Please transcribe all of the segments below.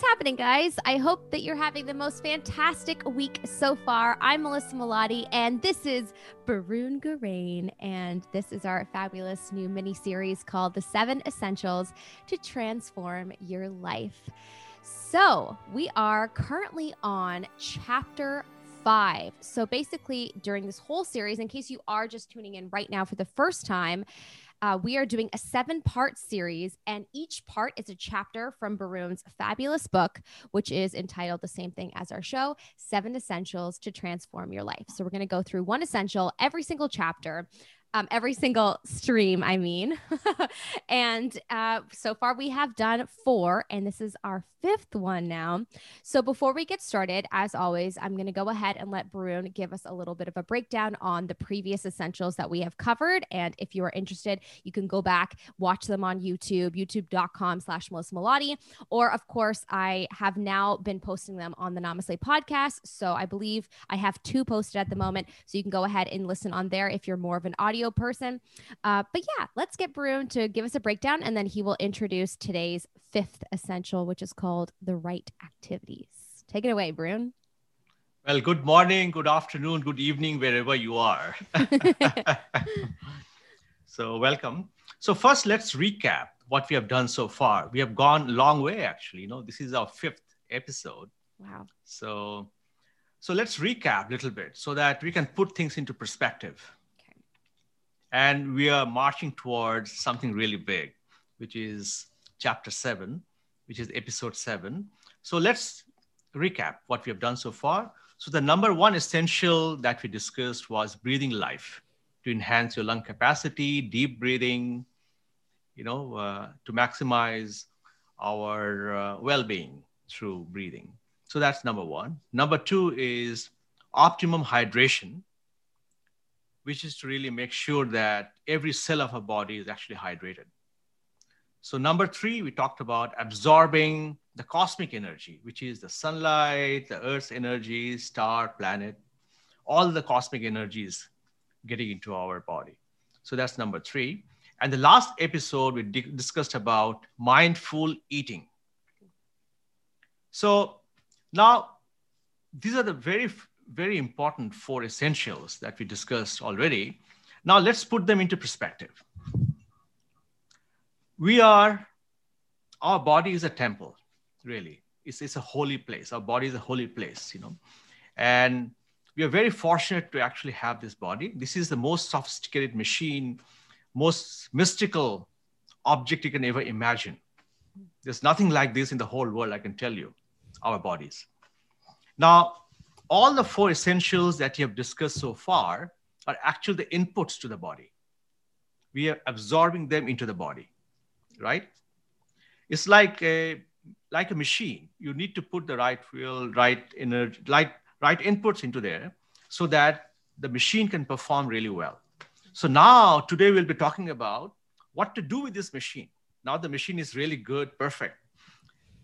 What's happening, guys? I hope that you're having the most fantastic week so far. I'm Melissa Melottey, and this is Barun Garain, and this is our fabulous new mini series called The Seven Essentials to Transform Your Life. So, we are currently on chapter five. So, basically, during this whole series, in case you are just tuning in right now for the first time, uh, we are doing a seven part series, and each part is a chapter from Barun's fabulous book, which is entitled the same thing as our show Seven Essentials to Transform Your Life. So, we're going to go through one essential every single chapter um, every single stream, I mean. and uh, so far we have done four, and this is our fifth one now. So before we get started, as always, I'm going to go ahead and let Barun give us a little bit of a breakdown on the previous essentials that we have covered. And if you are interested, you can go back, watch them on YouTube, youtube.com slash Melissa Melottey. Or, of course, I have now been posting them on the NamaSLAY podcast. So I believe I have two posted at the moment. So you can go ahead and listen on there if you're more of an audio audio person. Uh, but yeah, let's get Barun to give us a breakdown and then he will introduce today's fifth essential, which is called the right activities. Take it away, Barun. Well, good morning, good afternoon, good evening, wherever you are. so, welcome. So, first, let's recap what we have done so far. We have gone a long way, actually. You know, this is our fifth episode. Wow. So, so let's recap a little bit so that we can put things into perspective and we are marching towards something really big, which is chapter seven, which is episode seven. So let's recap what we have done so far. So the number one essential that we discussed was breathing life to enhance your lung capacity, deep breathing, you know, uh, to maximize our uh, well-being through breathing. So that's number one. Number two is optimum hydration which is to really make sure that every cell of our body is actually hydrated. So, number three, we talked about absorbing the cosmic energy, which is the sunlight, the Earth's energy, star, planet, all the cosmic energies getting into our body. So, that's number three. And the last episode, we di- discussed about mindful eating. So, now these are the very very important four essentials that we discussed already. Now let's put them into perspective. We are, our body is a temple, really. It's, it's a holy place. Our body is a holy place, you know. And we are very fortunate to actually have this body. This is the most sophisticated machine, most mystical object you can ever imagine. There's nothing like this in the whole world, I can tell you, our bodies. Now, all the four essentials that you have discussed so far are actually the inputs to the body. We are absorbing them into the body, right? It's like a like a machine. You need to put the right fuel, right energy, right, right inputs into there so that the machine can perform really well. So now today we'll be talking about what to do with this machine. Now the machine is really good, perfect,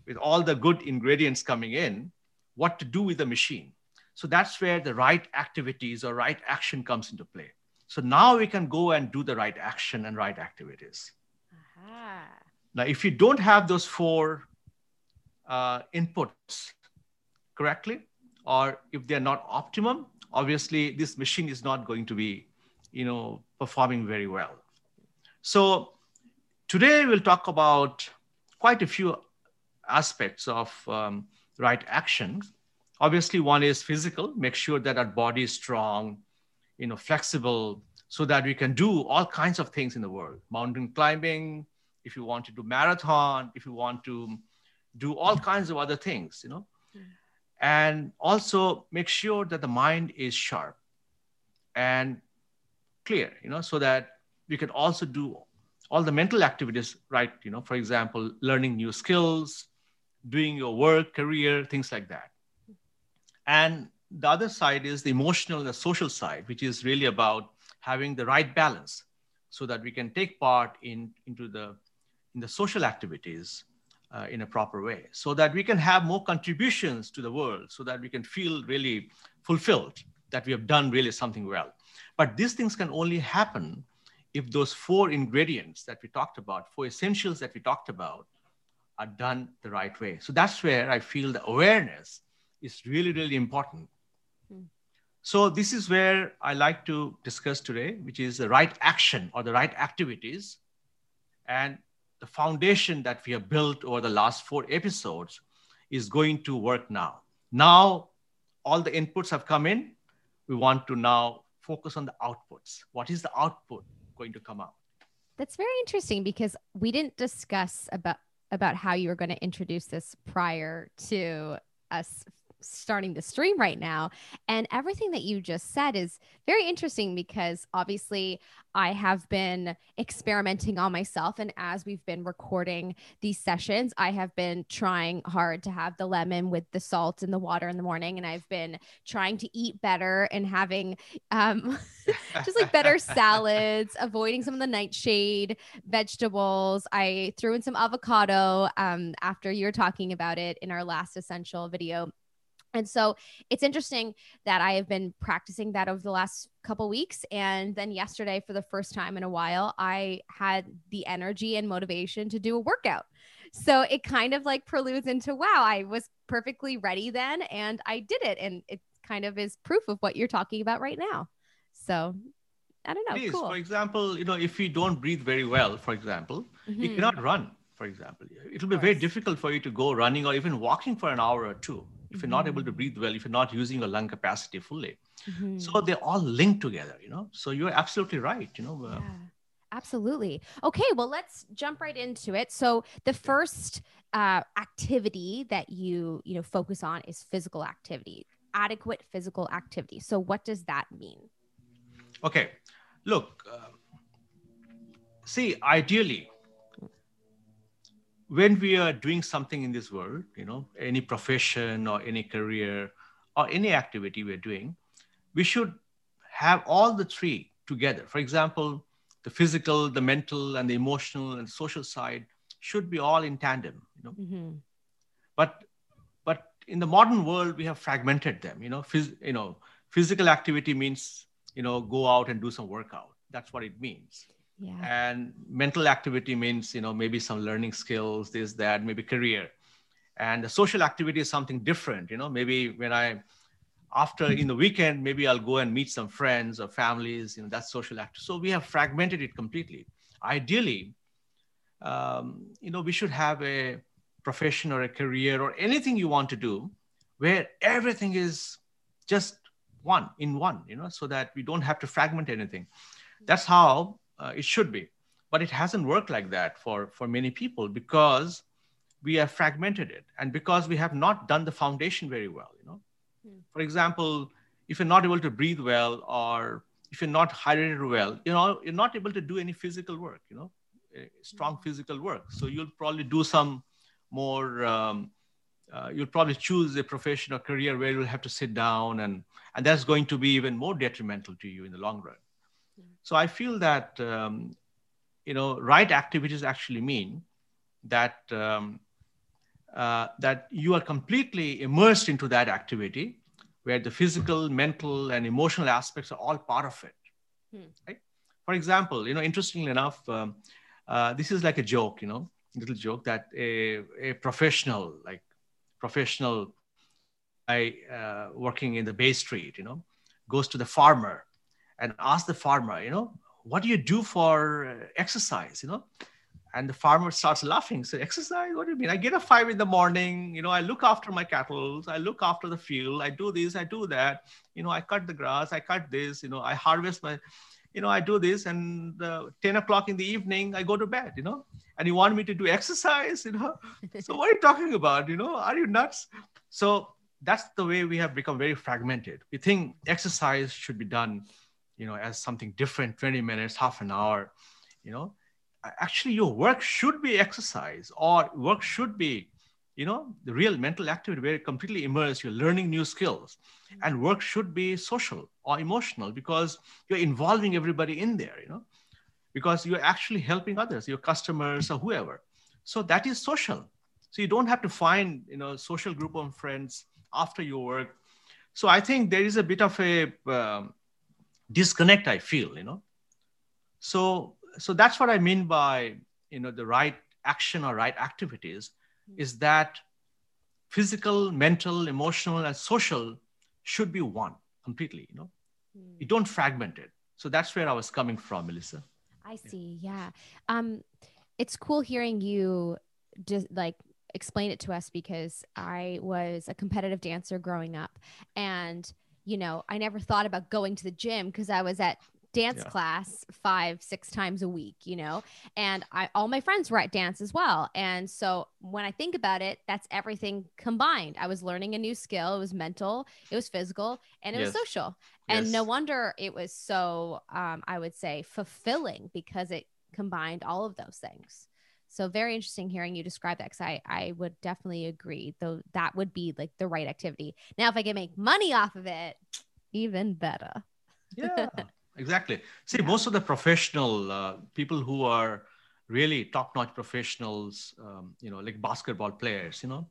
with all the good ingredients coming in, what to do with the machine. So that's where the right activities or right action comes into play. So now we can go and do the right action and right activities. Uh-huh. Now, if you don't have those four uh, inputs correctly, or if they're not optimum, obviously this machine is not going to be, you know, performing very well. So today we'll talk about quite a few aspects of um, right action obviously one is physical make sure that our body is strong you know flexible so that we can do all kinds of things in the world. Mountain climbing if you want to do marathon if you want to do all kinds of other things you know. And also make sure that the mind is sharp and clear you know so that we can also do all the mental activities right you know for example learning new skills doing your work career things like that and the other side is the emotional the social side, which is really about having the right balance so that we can take part in, into the, in the social activities uh, in a proper way, so that we can have more contributions to the world, so that we can feel really fulfilled that we have done really something well. But these things can only happen if those four ingredients that we talked about, four essentials that we talked about, are done the right way. So that's where I feel the awareness is really, really important. Hmm. So this is where I like to discuss today, which is the right action or the right activities and the foundation that we have built over the last four episodes is going to work now. Now, all the inputs have come in. We want to now focus on the outputs. What is the output going to come out? That's very interesting because we didn't discuss about about how you were going to introduce this prior to us starting the stream right now. And everything that you just said is very interesting because obviously I have been experimenting on myself. And as we've been recording these sessions, I have been trying hard to have the lemon with the salt and the water in the morning. And I've been trying to eat better and having um, just like better salads, avoiding some of the nightshade vegetables. I threw in some avocado um, after you were talking about it in our last essential video and so it's interesting that I have been practicing that over the last couple weeks. And then yesterday, for the first time in a while, I had the energy and motivation to do a workout. So it kind of like preludes into wow, I was perfectly ready then and I did it. And it kind of is proof of what you're talking about right now. So I don't know. It is. Cool. For example, you know, if you don't breathe very well, for example, mm-hmm. you cannot run, for example. It will be very difficult for you to go running or even walking for an hour or two if you're not able to breathe well, if you're not using your lung capacity fully. Mm-hmm. So they're all linked together, you know. So you're absolutely right, you know. Uh, yeah, absolutely. Okay, well, let's jump right into it. So the first uh, activity that you you know focus on is physical activity, adequate physical activity. So what does that mean? Okay, look. Uh, see, ideally, when we are doing something in this world, you know, any profession or any career or any activity we're doing, we should have all the three together. For example, the physical, the mental, and the emotional and social side should be all in tandem. You know, mm-hmm. but but in the modern world, we have fragmented them. You know, phys- you know, physical activity means you know go out and do some workout. That's what it means yeah. and mental activity means you know maybe some learning skills this that maybe career. And the social activity is something different you know. Maybe when i after in the weekend maybe i'll go and meet some friends or families you know that's social activity so we have fragmented it completely. Ideally um, you know we should have a profession or a career or anything you want to do where everything is just one in one you know so that we don't have to fragment anything. That's how uh, it should be. But it hasn't worked like that for for many people because we have fragmented it and because we have not done the foundation very well you know? Mm. for example if you're not able to breathe well or if you're not hydrated well you know you're not able to do any physical work you know? Strong hmm. physical work. So you'll probably do some more um, uh, you'll probably choose a profession or career where you'll have to sit down and and that's going to be even more detrimental to you in the long run so I feel that um, you know right activities actually mean that um, uh, that you are completely immersed into that activity, where the physical, mental, and emotional aspects are all part of it. Hmm. Right? For example, you know, interestingly enough, um, uh, this is like a joke, you know, little joke that a, a professional, like professional guy uh, working in the Bay Street, you know, goes to the farmer and ask the farmer, you know, what do you do for exercise, you know? And the farmer starts laughing. So exercise? What do you mean? I get up five in the morning. You know, I look after my cattle. I look after the field. I do this. I do that. You know, I cut the grass. I cut this. You know, I harvest my. You know, I do this, and uh, ten o'clock in the evening, I go to bed. You know, and you want me to do exercise? You know, so what are you talking about? You know, are you nuts? So that's the way we have become very fragmented. We think exercise should be done you know as something different 20 minutes half an hour you know. Actually your work should be exercise or work should be you know the real mental activity where you're completely immersed you're learning new skills. And work should be social or emotional because you're involving everybody in there you know because you're actually helping others your customers or whoever. So that is social. So you don't have to find you know social group of friends after your work. So i think there is a bit of a um, disconnect i feel you know so so that's what i mean by you know the right action or right activities is that physical, mental, emotional, and social should be one completely. You know, mm. you don't fragment it. So that's where I was coming from, Melissa. I see. Yeah. Um, it's cool hearing you just like explain it to us because I was a competitive dancer growing up and you know, I never thought about going to the gym because I was at dance yeah. class five six times a week you know and i all my friends were at dance as well and so when i think about it that's everything combined i was learning a new skill it was mental it was physical and it yes. was social and yes. no wonder it was so um, i would say fulfilling because it combined all of those things so very interesting hearing you describe that because I, I would definitely agree though that would be like the right activity now if i can make money off of it even better yeah exactly. See, yeah. most of the professional uh, people who are really top-notch professionals, um, you know, like basketball players, you know,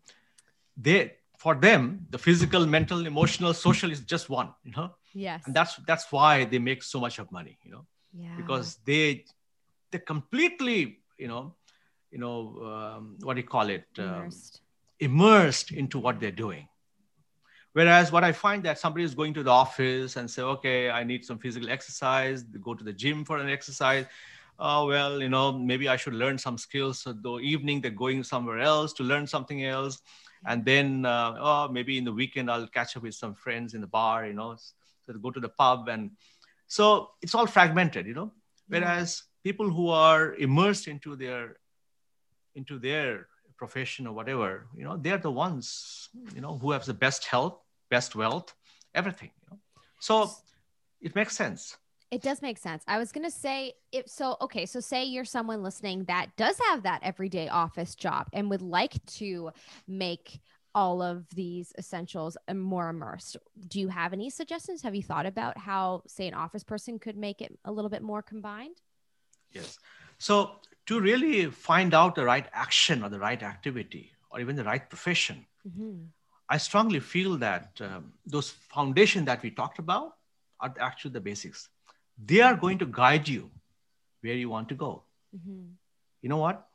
they for them the physical, mental, emotional, social is just one, you know. Yes. And that's that's why they make so much of money, you know. Yeah. Because they they completely, you know, you know, um, what do you call it? Um, immersed. immersed into what they're doing Whereas what I find that somebody is going to the office and say, okay, I need some physical exercise, they go to the gym for an exercise. Oh, well, you know, maybe I should learn some skills. So the evening they're going somewhere else to learn something else. And then, uh, oh, maybe in the weekend I'll catch up with some friends in the bar, you know, so go to the pub. And so it's all fragmented, you know, whereas people who are immersed into their, into their profession or whatever, you know, they're the ones, you know, who have the best health, best wealth, everything. You know? So it makes sense. It does make sense. I was going to say if so okay, so say you're someone listening that does have that everyday office job and would like to make all of these essentials more immersed. Do you have any suggestions? Have you thought about how say an office person could make it a little bit more combined? Yes. So to really find out the right action or the right activity or even the right profession, mm-hmm. I strongly feel that um, those foundation that we talked about are actually the basics. They are going to guide you where you want to go. Mm-hmm. You know what?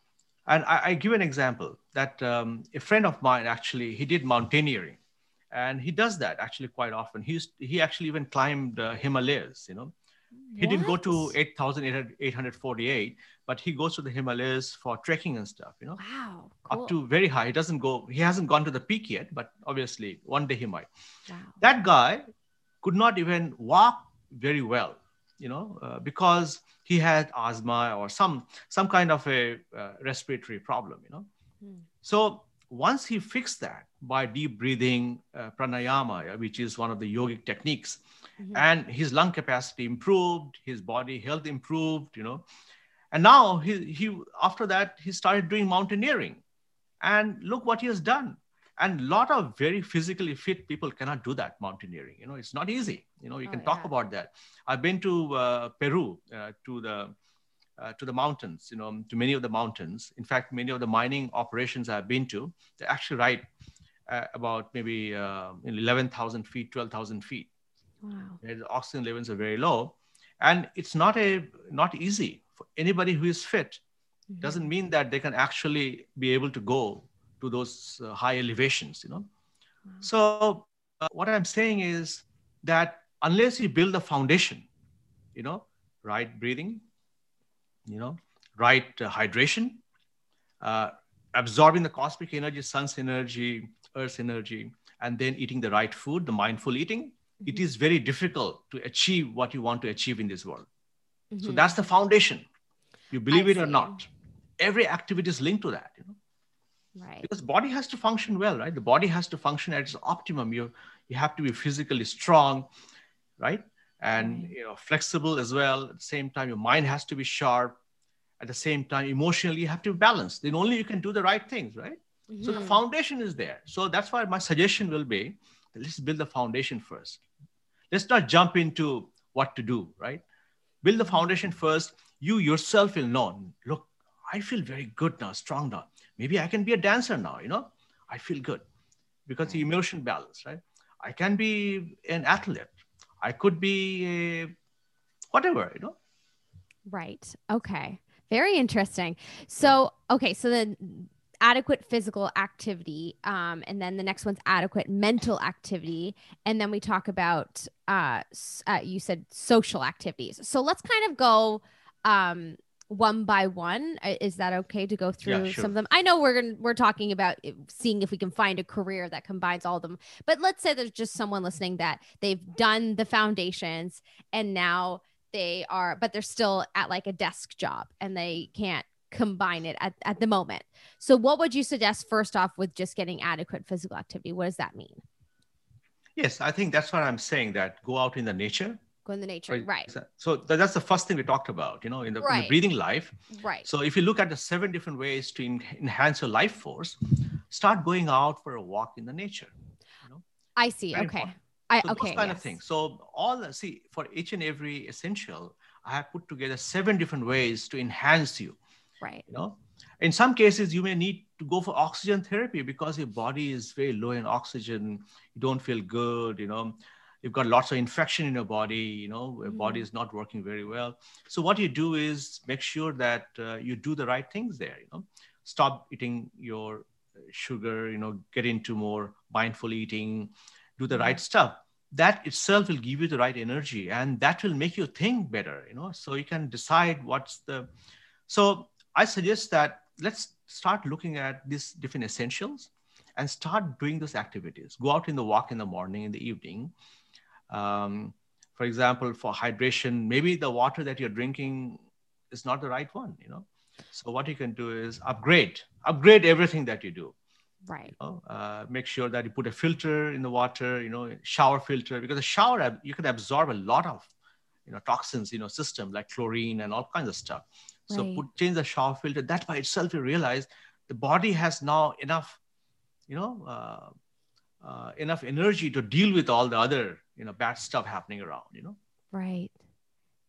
And I, I give an example that um, a friend of mine actually he did mountaineering, and he does that actually quite often. He used, he actually even climbed uh, Himalayas. You know, he didn't go to 8,848, but he goes to the Himalayas for trekking and stuff, you know. Wow. Cool. Up to very high. He doesn't go, he hasn't gone to the peak yet, but obviously one day he might. Wow. That guy could not even walk very well, you know, uh, because he had asthma or some some kind of a uh, respiratory problem, you know. Hmm. So once he fixed that by deep breathing, uh, pranayama, which is one of the yogic techniques, mm-hmm. and his lung capacity improved, his body health improved, you know. And now he, he after that he started doing mountaineering, and look what he has done. And a lot of very physically fit people cannot do that mountaineering. You know, it's not easy. You know, you oh, can yeah. talk about that. I've been to uh, Peru, uh, to the uh, to the mountains, you know, to many of the mountains. In fact, many of the mining operations I've been to, they actually right uh, about maybe uh, 11,000 feet, 12,000 feet. Wow. The oxygen levels are very low, and it's not a not easy for anybody who is fit. Mm-hmm. Doesn't mean that they can actually be able to go to those uh, high elevations. You know, wow. so uh, what I'm saying is that unless you build a foundation, you know, right breathing, you know, right uh, hydration, uh, absorbing the cosmic energy, sun's energy, earth's energy, and then eating the right food, the mindful eating, it is very difficult to achieve what you want to achieve in this world. Mm-hmm. So that's the foundation. You believe I it see. or not. Every activity is linked to that, you know. Right. Because body has to function well, right? The body has to function at its optimum. You you have to be physically strong, right? And right. you know, flexible as well. At the same time, your mind has to be sharp. At the same time, emotionally, you have to balance. Then only you can do the right things, right? Mm-hmm. So the mm-hmm. foundation is there. So that's why my suggestion will be let's build the foundation first let's not jump into what to do, right? Build the foundation first. You yourself will know, look, I feel very good now, strong now. Maybe I can be a dancer now, you know? I feel good because the emotion balance, right? I can be an athlete. I could be a whatever, you know? Right. Okay. Very interesting. So, okay. So then adequate physical activity, um, and then the next one's adequate mental activity, and then we talk about uh, uh, you said social activities. So let's kind of go um, one by one. Is that okay to go through yeah, sure. some of them? I know we're gonna, we're talking about seeing if we can find a career that combines all of them, but let's say there's just someone listening that they've done the foundations and now they are, but they're still at like a desk job and they can't combine it at, at the moment. So, what would you suggest first off with just getting adequate physical activity? What does that mean? Yes, I think that's what I'm saying. That go out in the nature. Go in the nature, right? right. So that's the first thing we talked about, you know, in the, right. in the, breathing life. Right. So if you look at the seven different ways to enhance your life force, start going out for a walk in the nature. You know? I see. Very okay. Important. I, so okay. Those kind yes. of things. So all see for each and every essential, I have put together seven different ways to enhance you. Right. You know, in some cases you may need to go for oxygen therapy because your body is very low in oxygen. You don't feel good. You know, you've got lots of infection in your body. You know, your mm-hmm. body is not working very well. So what you do is make sure that uh, you do the right things there. You know, stop eating your sugar. You know, get into more mindful eating. Do the right stuff that itself will give you the right energy and that will make you think better you know? So you can decide what's the so i suggest that let's start looking at these different essentials and start doing those activities. Go out in the walk in the morning in the evening. Um, for example for hydration maybe the water that you're drinking is not the right one you know? So what you can do is upgrade upgrade everything that you do right. You know, uh, make sure that you put a filter in the water you know shower filter because a shower you can absorb a lot of you know toxins you know system like chlorine and all kinds of stuff. Right. so put change the shower filter. That by itself you realize the body has now enough you know uh, uh, enough energy to deal with all the other you know bad stuff happening around you know? Right.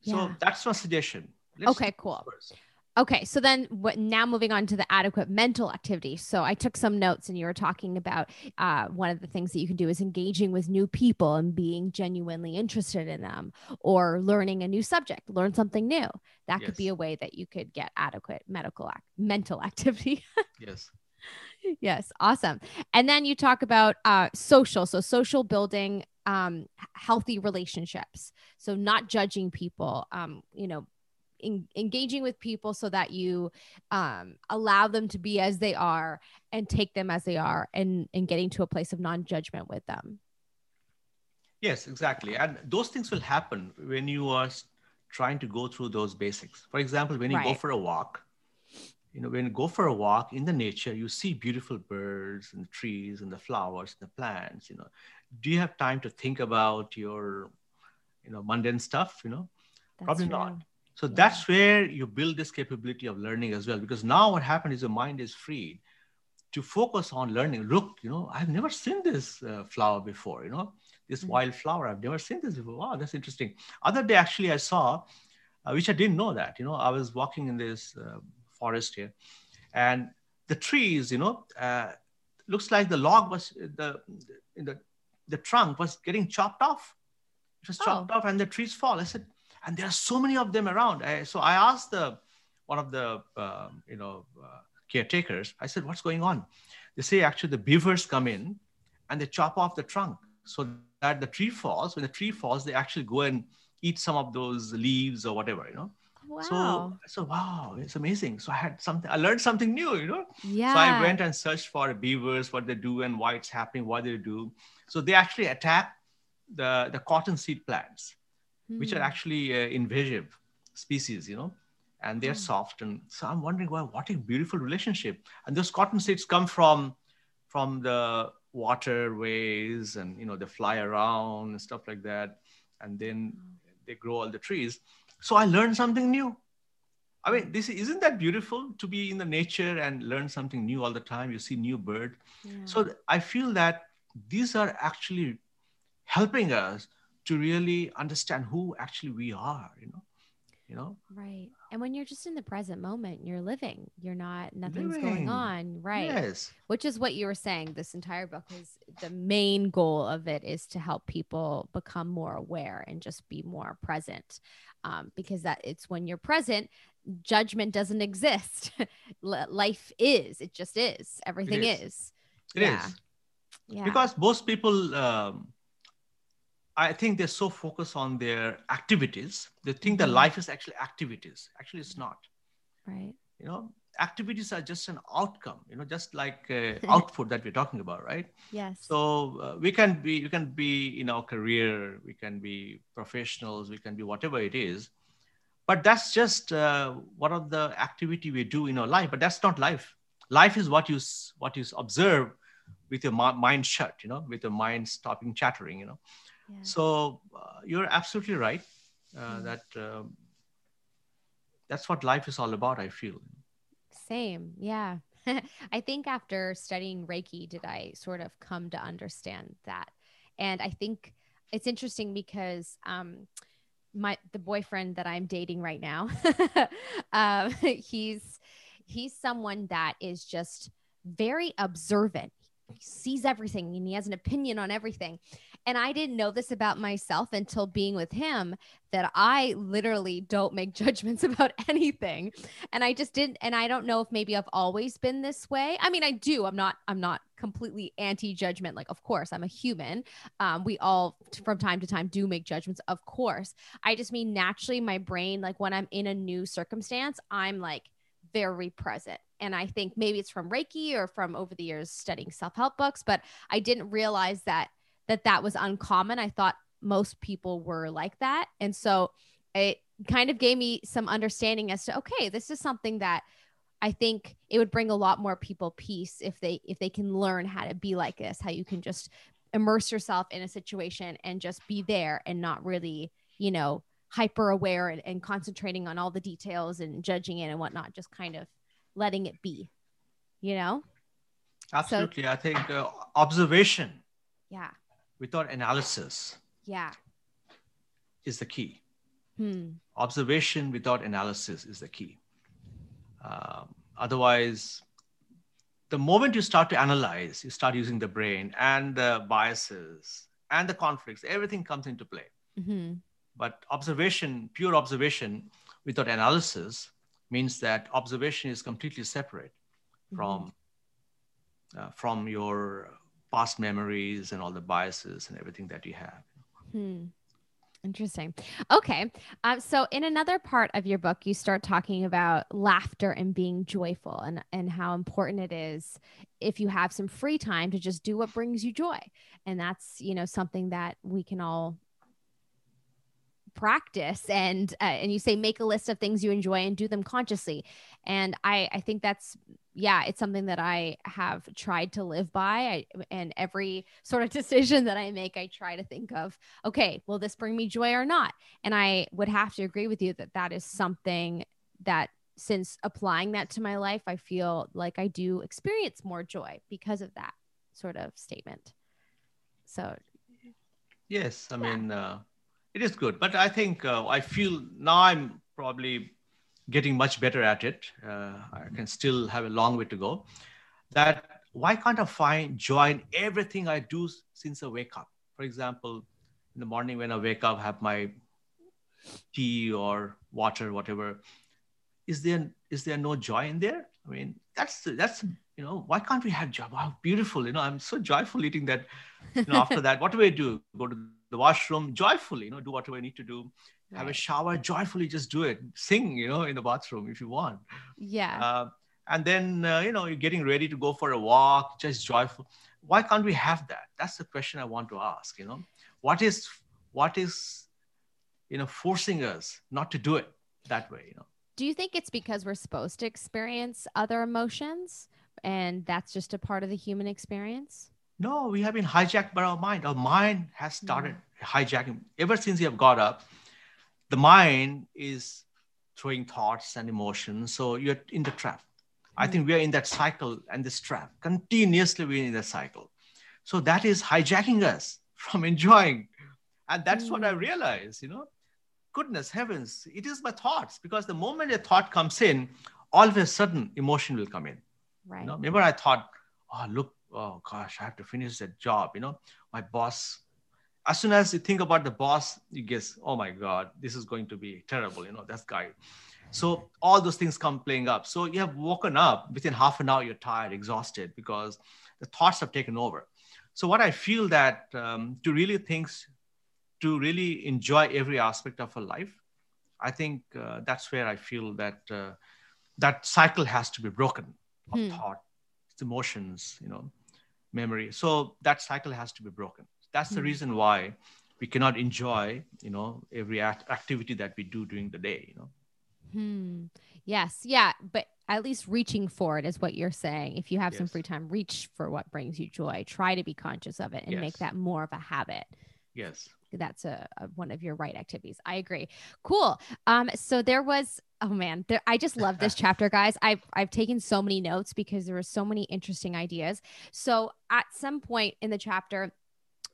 Yeah. so that's my suggestion. Let's okay cool. first. Okay, so then what, now moving on to the adequate mental activity. So I took some notes, and you were talking about uh, one of the things that you can do is engaging with new people and being genuinely interested in them, or learning a new subject, learn something new. That yes. could be a way that you could get adequate medical ac- mental activity. yes. Yes, awesome. And then you talk about uh, social, so social building um, healthy relationships. So not judging people, um, you know, in, engaging with people so that you um, allow them to be as they are and take them as they are and, and getting to a place of non-judgment with them. Yes exactly. And those things will happen when you are trying to go through those basics. For example when you right. go for a walk you know when you go for a walk in the nature you see beautiful birds and the trees and the flowers and the plants you know. Do you have time to think about your you know mundane stuff you know? That's probably true. not so that's where you build this capability of learning as well. Because now what happened is your mind is free to focus on learning. Look, you know, I've never seen this uh, flower before, you know, this mm-hmm. wild flower. I've never seen this before. Wow, that's interesting. Other day, actually, I saw, uh, which I didn't know that, you know, I was walking in this uh, forest here and the trees, you know, uh, looks like the log was, the, the, the trunk was getting chopped off. It was chopped oh. off and the trees fall. I said, and there are so many of them around. I, so I asked the one of the um, you know uh, caretakers. I said, "What's going on?" They say actually the beavers come in and they chop off the trunk so that the tree falls. When the tree falls, they actually go and eat some of those leaves or whatever, you know. Wow. So, so wow, it's amazing. So I had something, I learned something new, you know. Yeah. So I went and searched for beavers, what they do and why it's happening, what they do. So they actually attack the, the cotton seed plants mm. which are hmm. actually uh, invasive species, you know, and they're mm. soft. And so I'm wondering, well, what a beautiful relationship. And those cotton seeds come from from the waterways, and you know, they fly around and stuff like that, and then they grow all the trees. So I learned something new. I mean, this isn't that beautiful to be in the nature and learn something new all the time. You see new bird. Yeah. So I feel that these are actually helping us to really understand who actually we are you know you know? Right. And when you're just in the present moment you're living. You're not nothing's Living. going on. Right. Yes. Which is what you were saying this entire book is the main goal of it is to help people become more aware and just be more present. Um, because that it's when you're present judgment doesn't exist. Life is it just is. Everything is. is. It is. Yeah. yeah. Because most people um, i think they're so focused on their activities they think that Mhm. life is actually activities. Actually it's not. Right. You know activities are just an outcome you know just like uh, output that we're talking about right? Yes. So uh, we can be we can be in our career we can be professionals we can be whatever it is but that's just uh, one of the activity we do in our life but that's not life. Life is what you what you observe with your mind shut you know with your mind stopping chattering you know yeah. so uh, you're absolutely right uh, Mm. that um, that's what life is all about i feel Same. Yeah. I think after studying Reiki, did I sort of come to understand that. And I think it's interesting because um, my the boyfriend that I'm dating right now, um, he's he's someone that is just very observant. He sees everything and he has an opinion on everything. And I didn't know this about myself until being with him that I literally don't make judgments about anything. And i just didn't and i don't know if maybe i've always been this way. I mean i do i'm not i'm not completely anti-judgment like of course i'm a human. Um, we all from time to time do make judgments of course. I just mean naturally my brain like when i'm in a new circumstance i'm like very present. And i think maybe it's from reiki or from over the years studying self-help books but i didn't realize that that that was uncommon. I thought most people were like that. And so it kind of gave me some understanding as to okay this is something that i think it would bring a lot more people peace if they if they can learn how to be like this how you can just immerse yourself in a situation and just be there and not really you know hyper aware and, and concentrating on all the details and judging it and whatnot just kind of letting it be you know? Absolutely. I think uh, observation yeah without analysis yeah is the key hmm. observation without analysis is the key. Um, otherwise, the moment you start to analyze, you start using the brain and the biases and the conflicts, everything comes into play. hmm But observation, pure observation without analysis, means that observation is completely separate from uh, from your past memories and all the biases and everything that you have. Hmm. Interesting. Okay. Um, so, in another part of your book, you start talking about laughter and being joyful and, and how important it is if you have some free time to just do what brings you joy. And that's, you know, something that we can all practice and uh, and you say make a list of things you enjoy and do them consciously. And i i think that's yeah it's something that i have tried to live by. I, and every sort of decision that i make i try to think of okay will this bring me joy or not? And i would have to agree with you that that is something that since applying that to my life i feel like i do experience more joy because of that sort of statement. So Yes, I Yeah. mean, uh, it is good, but I think uh, I feel now I'm probably getting much better at it. Uh, I can still have a long way to go. That why can't I find joy in everything I do since I wake up? For example, in the morning when I wake up, have my tea or water, whatever. Is there is there no joy in there? I mean, that's that's you know why can't we have joy? Wow, beautiful! You know, I'm so joyful eating that you know, after that, what do I do? Go to the washroom joyfully, you know, do whatever I need to do. Have a shower joyfully, just do it. Sing, you know, in the bathroom if you want. yeah Uh, and then, uh, you know, you're getting ready to go for a walk, just joyful. Why can't we have that? That's the question I want to ask, you know. What is, what is, you know, forcing us not to do it that way, you know? do you think it's because we're supposed to experience other emotions and that's just a part of the human experience No, we have been hijacked by our mind. Our mind has started hijacking ever since you have got up. The mind is throwing thoughts and emotions. So you're in the trap. I think we are in that cycle and this trap. Continuously, we're in that cycle. So that is hijacking us from enjoying. And that's what I Mm. realized, you know. goodness heavens, it is my thoughts because the moment a thought comes in, all of a sudden emotion will come in. Right. You know, remember I thought, oh look, oh gosh, I have to finish that job. You know, my boss. As soon as you think about the boss, you guess, oh my God, this is going to be terrible. You know, that guy. So all those things come playing up. So you have woken up within half an hour, you're tired, exhausted because the thoughts have taken over. So what I feel that um, to really things, to really enjoy every aspect of a life, I think uh, that's where I feel that uh, that cycle has to be broken of hmm. thought, emotions, you know, memory. So that cycle has to be broken. That's the hmm. reason why we cannot enjoy, you know, every act- activity that we do during the day, you know. Hmm. Yes. Yeah. But at least reaching for it is what you're saying. If you have yes. some free time, reach for what brings you joy. Try to be conscious of it and yes. make that more of a habit. Yes. That's a, a, one of your right activities. I agree. Cool. Um, so there was oh man, there, I just love this chapter, guys. I've I've taken so many notes because there were so many interesting ideas. So at some point in the chapter,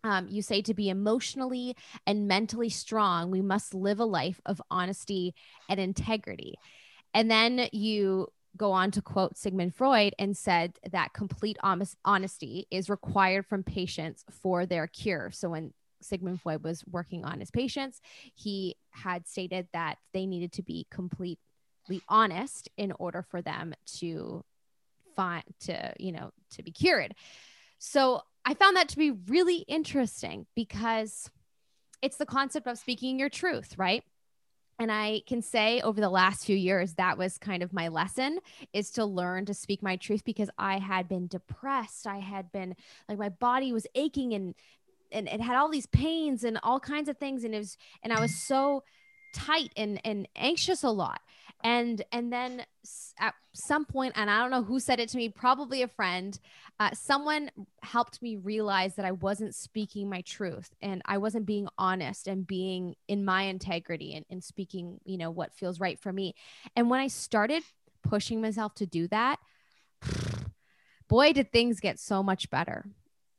um, you say to be emotionally and mentally strong, we must live a life of honesty and integrity. And then you go on to quote Sigmund Freud and said that complete honesty is required from patients for their cure. So when Sigmund Freud was working on his patients, he had stated that they needed to be completely honest in order for them to find to you know to be cured. So I found that to be really interesting because it's the concept of speaking your truth, right? And I can say over the last few years, that was kind of my lesson is to learn to speak my truth because I had been depressed. I had been like my body was aching and and it had all these pains and all kinds of things. And it was and I was so tight and and anxious a lot and and then at some point and i don't know who said it to me probably a friend uh, someone helped me realize that i wasn't speaking my truth and i wasn't being honest and being in my integrity and, and speaking you know what feels right for me and when i started pushing myself to do that boy did things get so much better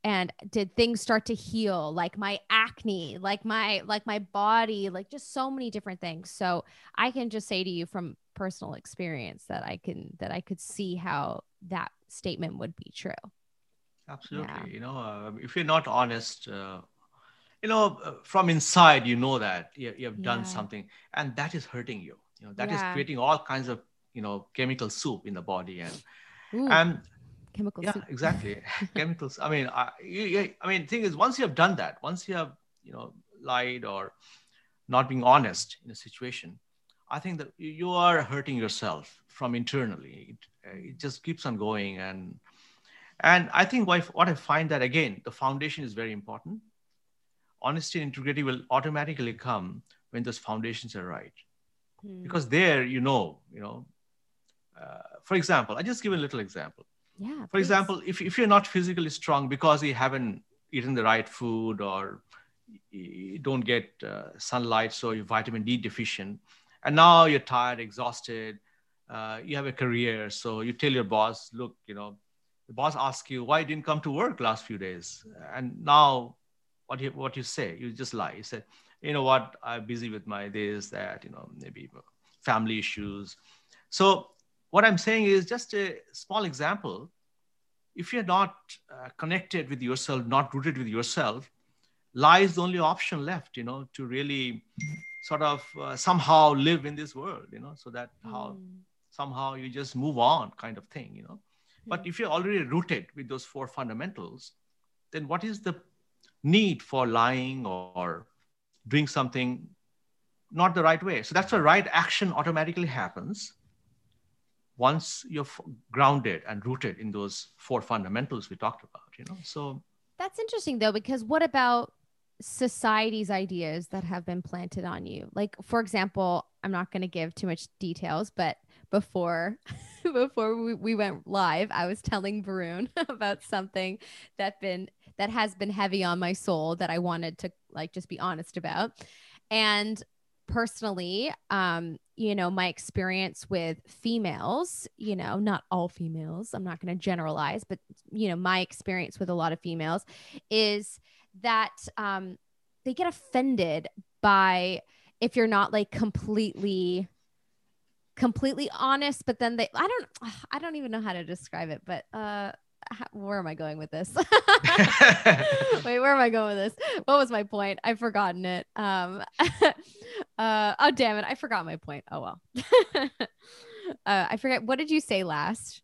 and did things start to heal like my acne like my like my body like just so many different things so i can just say to you from personal experience that i can that i could see how that statement would be true absolutely yeah. you know uh, if you're not honest uh, you know uh, from inside you know that you, you have done yeah. something and that is hurting you you know that yeah. is creating all kinds of you know chemical soup in the body and Ooh. and chemicals. Yeah, exactly. chemicals. I mean, I, you, I mean, thing is, once you have done that, once you have, you know, lied or not being honest in a situation, I think that you are hurting yourself from internally. It, it just keeps on going, and and I think what, what I find that again, the foundation is very important. Honesty and integrity will automatically come when those foundations are right, hmm. because there you know, you know. Uh, for example, I just give a little example yeah. For example, if, if you're not physically strong because you haven't eaten the right food or you don't get uh, sunlight, so you're vitamin D deficient, and now you're tired, exhausted, uh, you have a career, so you tell your boss, look, you know, the boss asks you why you didn't come to work last few days, and now what you what you say, you just lie. You say, you know what, I'm busy with my this, that, you know, maybe family issues. So what I'm saying is just a small example. If you're not uh, connected with yourself, not rooted with yourself, lies the only option left, you know, to really sort of uh, somehow live in this world, you know, so that mm. how somehow you just move on kind of thing, you know. But if you're already rooted with those four fundamentals, then what is the need for lying or doing something not the right way? So that's where right action automatically happens once you're grounded and rooted in those four fundamentals we talked about you know? So that's interesting though because what about society's ideas that have been planted on you? Like for example i'm not going to give too much details but before before we, we went live i was telling Barun about something that been that has been heavy on my soul that i wanted to like just be honest about. And personally, um, you know, my experience with females, you know, not all females, I'm not going to generalize, but, you know, my experience with a lot of females is that um, they get offended by if you're not like completely completely honest but then they i don't i don't even know how to describe it but uh how, where am i going with this? Wait where am i going with this? What was my point? I've forgotten it. Um uh oh damn it. I forgot my point. Oh well. Uh i forget. What did you say last?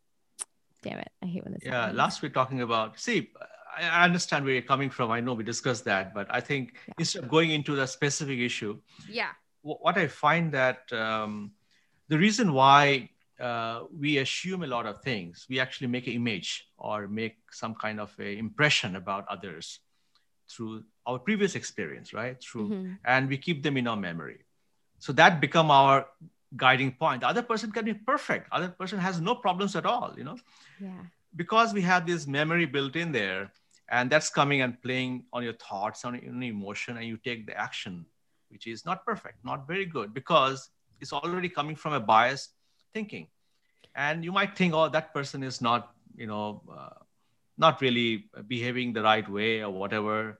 Damn it. I hate when this yeah happens. last we're talking about see I understand where you're coming from. I know we discussed that, but I think yeah. instead of going into the specific issue, yeah, what I find that um, the reason why uh, we assume a lot of things, we actually make an image or make some kind of a impression about others through our previous experience, right? Through, mm-hmm. and we keep them in our memory. So that become our guiding point. The other person can be perfect. Other person has no problems at all, you know. Yeah. Because we have this memory built in there, and that's coming and playing on your thoughts, on your emotion, and you take the action, which is not perfect, not very good, because it's already coming from a biased thinking. And you might think oh that person is not you know uh, not really behaving the right way or whatever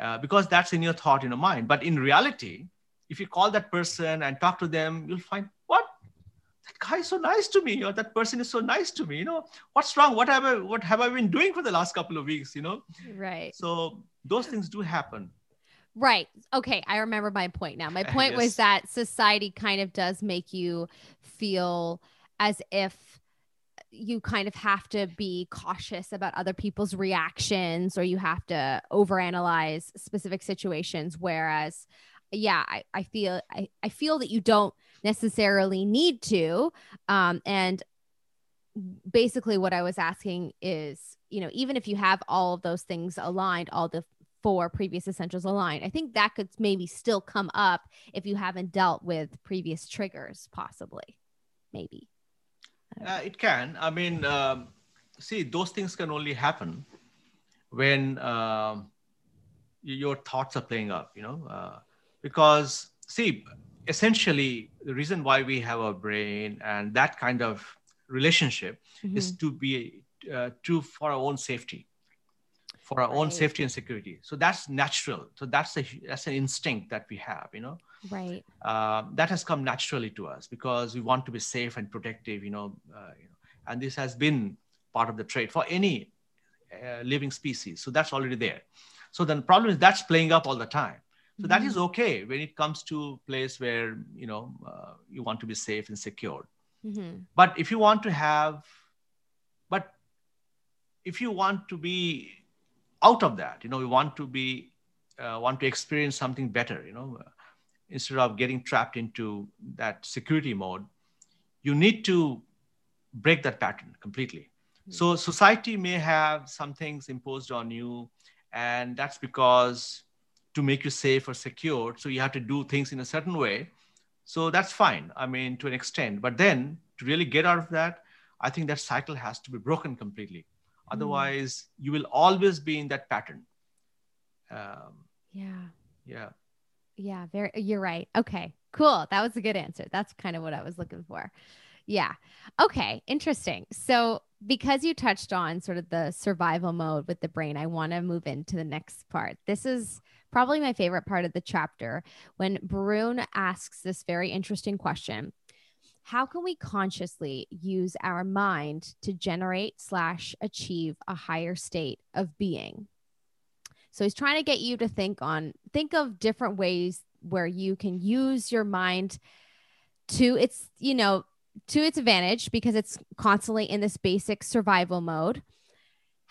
uh, because that's in your thought in your mind. But in reality if you call that person and talk to them you'll find what? That guy is so nice to me or that person is so nice to me you know? What's wrong? What have i what have i been doing for the last couple of weeks you know? Right. So those things do happen Right. Okay. I remember my point now. My point yes. was that society kind of does make you feel as if you kind of have to be cautious about other people's reactions or you have to overanalyze specific situations. Whereas, yeah, I, I feel I, I feel that you don't necessarily need to. Um, and basically what I was asking is, you know, even if you have all of those things aligned, all the for previous essentials aligned. I think that could maybe still come up if you haven't dealt with previous triggers, possibly, maybe. Uh, it can. I mean, um, see, those things can only happen when um, your thoughts are playing up, you know, uh, because see, essentially, the reason why we have a brain and that kind of relationship mm-hmm. is to be uh, to for our own safety for our right. own safety and security so that's natural so that's a that's an instinct that we have you know right uh, that has come naturally to us because we want to be safe and protective you know, uh, you know and this has been part of the trait for any uh, living species so that's already there so then the problem is that's playing up all the time so mm-hmm. that is mm-hmm. okay when it comes to place where you know uh, you want to be safe and secure mm-hmm. but if you want to have but if you want to be out of that you know we want to be uh, want to experience something better you know instead of getting trapped into that security mode you need to break that pattern completely mm-hmm. so society may have some things imposed on you and that's because to make you safe or secure so you have to do things in a certain way so that's fine i mean to an extent but then to really get out of that i think that cycle has to be broken completely. Otherwise, mm. you will always be in that pattern. Um, yeah. Yeah. Yeah. Very. You're right. Okay. Cool. That was a good answer. That's kind of what I was looking for. Yeah. Okay. Interesting. So, because you touched on sort of the survival mode with the brain, I want to move into the next part. This is probably my favorite part of the chapter when Barun asks this very interesting question how can we consciously use our mind to generate slash achieve a higher state of being? So he's trying to get you to think on think of different ways where you can use your mind to its you know to its advantage because it's constantly in this basic survival mode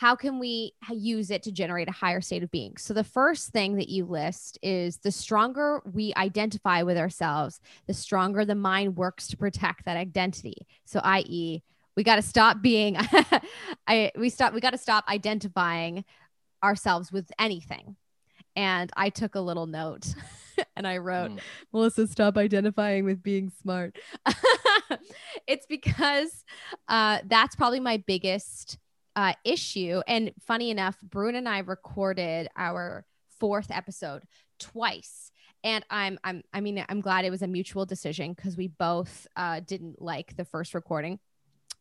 how can we use it to generate a higher state of being? So, the first thing that you list is the stronger we identify with ourselves, the stronger the mind works to protect that identity. So, i.e., we got to stop being, I, we stop, we got to stop identifying ourselves with anything. And I took a little note and I wrote, mm. Melissa, stop identifying with being smart. it's because uh, that's probably my biggest uh, issue. And funny enough, Barun and I recorded our fourth episode twice. And I'm, I'm, I mean, I'm glad it was a mutual decision because we both uh, didn't like the first recording.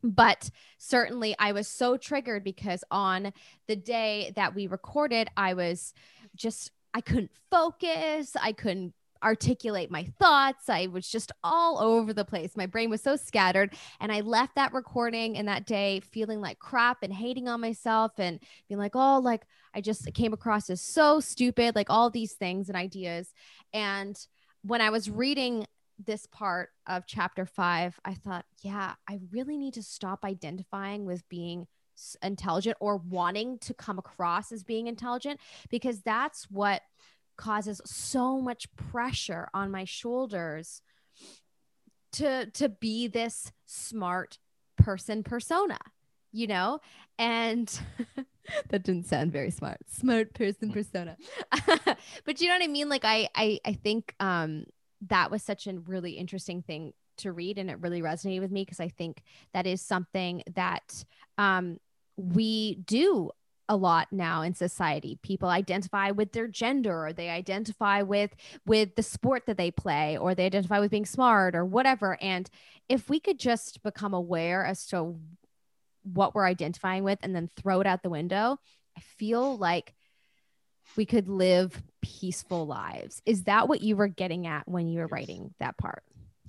But certainly, I was so triggered because on the day that we recorded, I was just, I couldn't focus. I couldn't articulate my thoughts. I was just all over the place. My brain was so scattered. And I left that recording and that day feeling like crap and hating on myself and being like, oh, like I just came across as so stupid, like all these things and ideas. And when I was reading this part of chapter five, I thought, yeah, I really need to stop identifying with being intelligent or wanting to come across as being intelligent because that's what causes so much pressure on my shoulders to to be this smart person persona you know? And that didn't sound very smart. Smart person persona. But you know what i mean? Like i i, I think um that was such a really interesting thing to read and it really resonated with me because i think that is something that um we do a lot now in society. People identify with their gender or they identify with with the sport that they play or they identify with being smart or whatever. And if we could just become aware as to what we're identifying with and then throw it out the window i feel like we could live peaceful lives. Is that what you were getting at when you were yes. writing that part?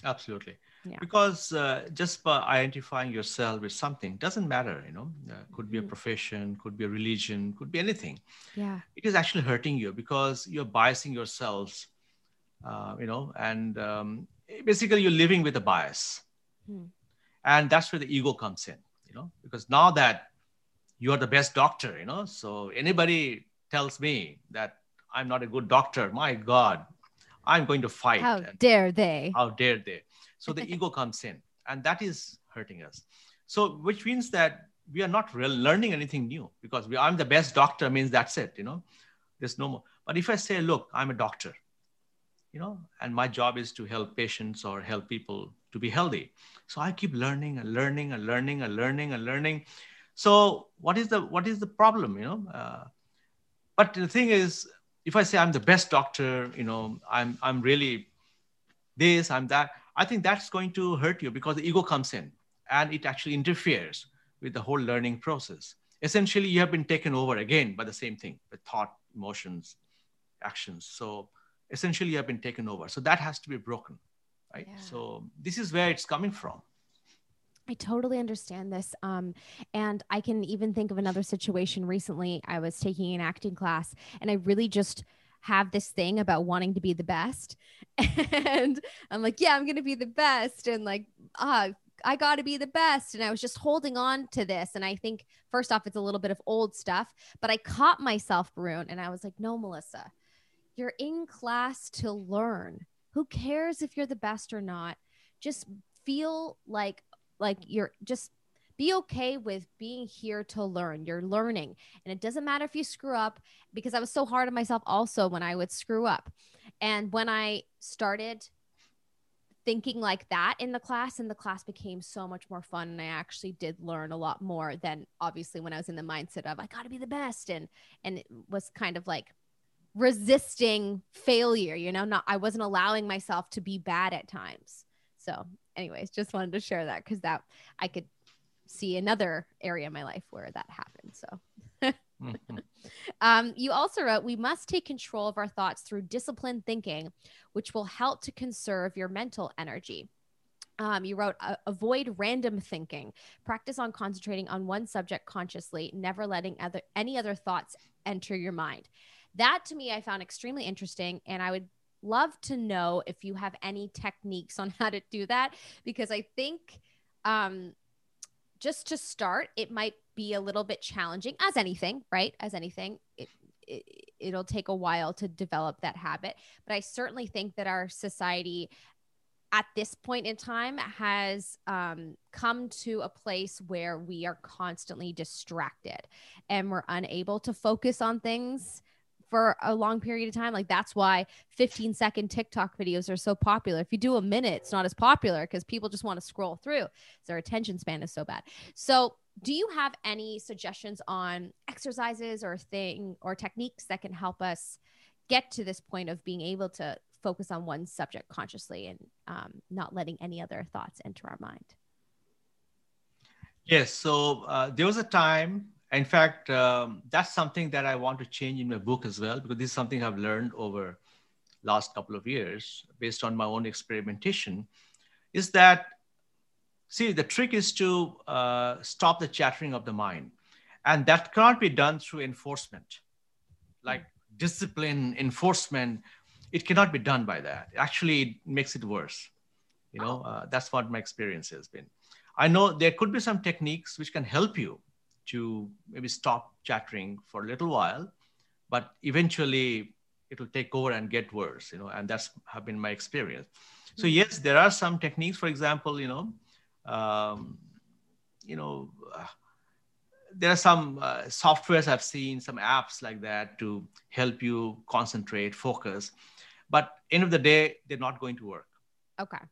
Absolutely yeah. because uh, just by identifying yourself with something doesn't matter you know uh, could be a mm-hmm. profession could be a religion could be anything yeah it is actually hurting you because you're biasing yourselves uh, you know and um, basically you're living with a bias hmm. and that's where the ego comes in you know because now that you're the best doctor you know so anybody tells me that i'm not a good doctor my god i'm going to fight how dare they how dare they so the ego comes in, and that is hurting us. So, which means that we are not really learning anything new because we, I'm the best doctor means that's it, you know, there's no more. But if I say, look, I'm a doctor, you know, and my job is to help patients or help people to be healthy. So I keep learning and learning and learning and learning and learning. So what is the what is the problem, you know? Uh, but the thing is, if I say I'm the best doctor, you know, I'm I'm really this, I'm that. I think that's going to hurt you because the ego comes in and it actually interferes with the whole learning process. Essentially, you have been taken over again by the same thing, the thought, emotions, actions. So essentially, you have been taken over. So that has to be broken, right? Yeah. So this is where it's coming from. I totally understand this. Um, and I can even think of another situation recently. I was taking an acting class and I really just have this thing about wanting to be the best. And I'm like, yeah, I'm going to be the best. And like, ah, I got to be the best. And I was just holding on to this. And I think, first off, it's a little bit of old stuff, but I caught myself, Barun, and I was like, no, Melissa, you're in class to learn. Who cares if you're the best or not? Just feel like like you're just be okay with being here to learn. You're learning. And it doesn't matter if you screw up because I was so hard on myself also when I would screw up. And when I started thinking like that in the class and the class became so much more fun and I actually did learn a lot more than obviously when I was in the mindset of I got to be the best and and it was kind of like resisting failure, you know, not I wasn't allowing myself to be bad at times. So, anyways, just wanted to share that cuz that I could see another area in my life where that happened. So. mm-hmm. um, you also wrote, We must take control of our thoughts through disciplined thinking, which will help to conserve your mental energy. Um, you wrote, Avoid random thinking. Practice on concentrating on one subject consciously, never letting other, any other thoughts enter your mind. That to me, I found extremely interesting. And I would love to know if you have any techniques on how to do that, because I think um, just to start, it might be a little bit challenging, as anything, right? As anything, it, it it'll take a while to develop that habit. But I certainly think that our society at this point in time has um, come to a place where we are constantly distracted and we're unable to focus on things for a long period of time. Like that's why 15 second TikTok videos are so popular. If you do a minute, it's not as popular because people just want to scroll through. Their attention span is so bad. So, do you have any suggestions on exercises or thing or techniques that can help us get to this point of being able to focus on one subject consciously and um, not letting any other thoughts enter our mind? Yes. So uh, there was a time in fact, um, that's something that I want to change in my book as well, because this is something I've learned over last couple of years based on my own experimentation is that see the trick is to uh, stop the chattering of the mind. And that cannot be done through enforcement. Like discipline enforcement it cannot be done by that. Actually it makes it worse you know uh, that's what my experience has been. I know there could be some techniques which can help you to maybe stop chattering for a little while but eventually it will take over and get worse you know and that's have been my experience. So hmm. yes there are some techniques for example you know um, you know uh, there are some uh, softwares i've seen some apps like that to help you concentrate focus but end of the day they're not going to work. Okay.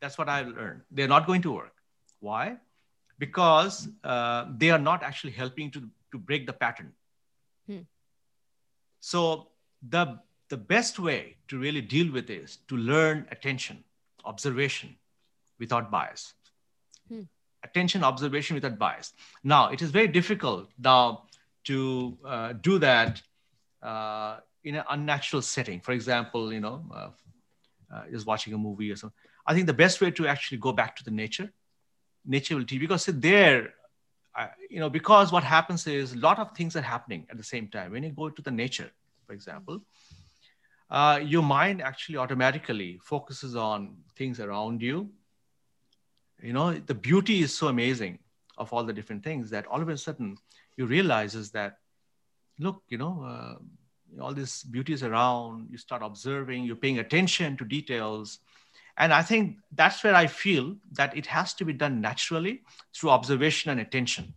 That's what i learned. They're not going to work. Why because uh, they are not actually helping to, to break the pattern. Hmm. so the the best way to really deal with is to learn attention observation without bias. Hmm. attention observation without bias. Now it is very difficult now to uh, do that uh, in an unnatural setting. For example you know uh, uh just watching a movie or something. I think the best way to actually go back to the nature nature will teach because there you know because what happens is a lot of things are happening at the same time when you go to the nature for example uh, your mind actually automatically focuses on things around you. You know, the beauty is so amazing of all the different things that all of a sudden you realize is that, look, you know, uh, all this beauty is around. You start observing. You're paying attention to details, and I think that's where I feel that it has to be done naturally through observation and attention.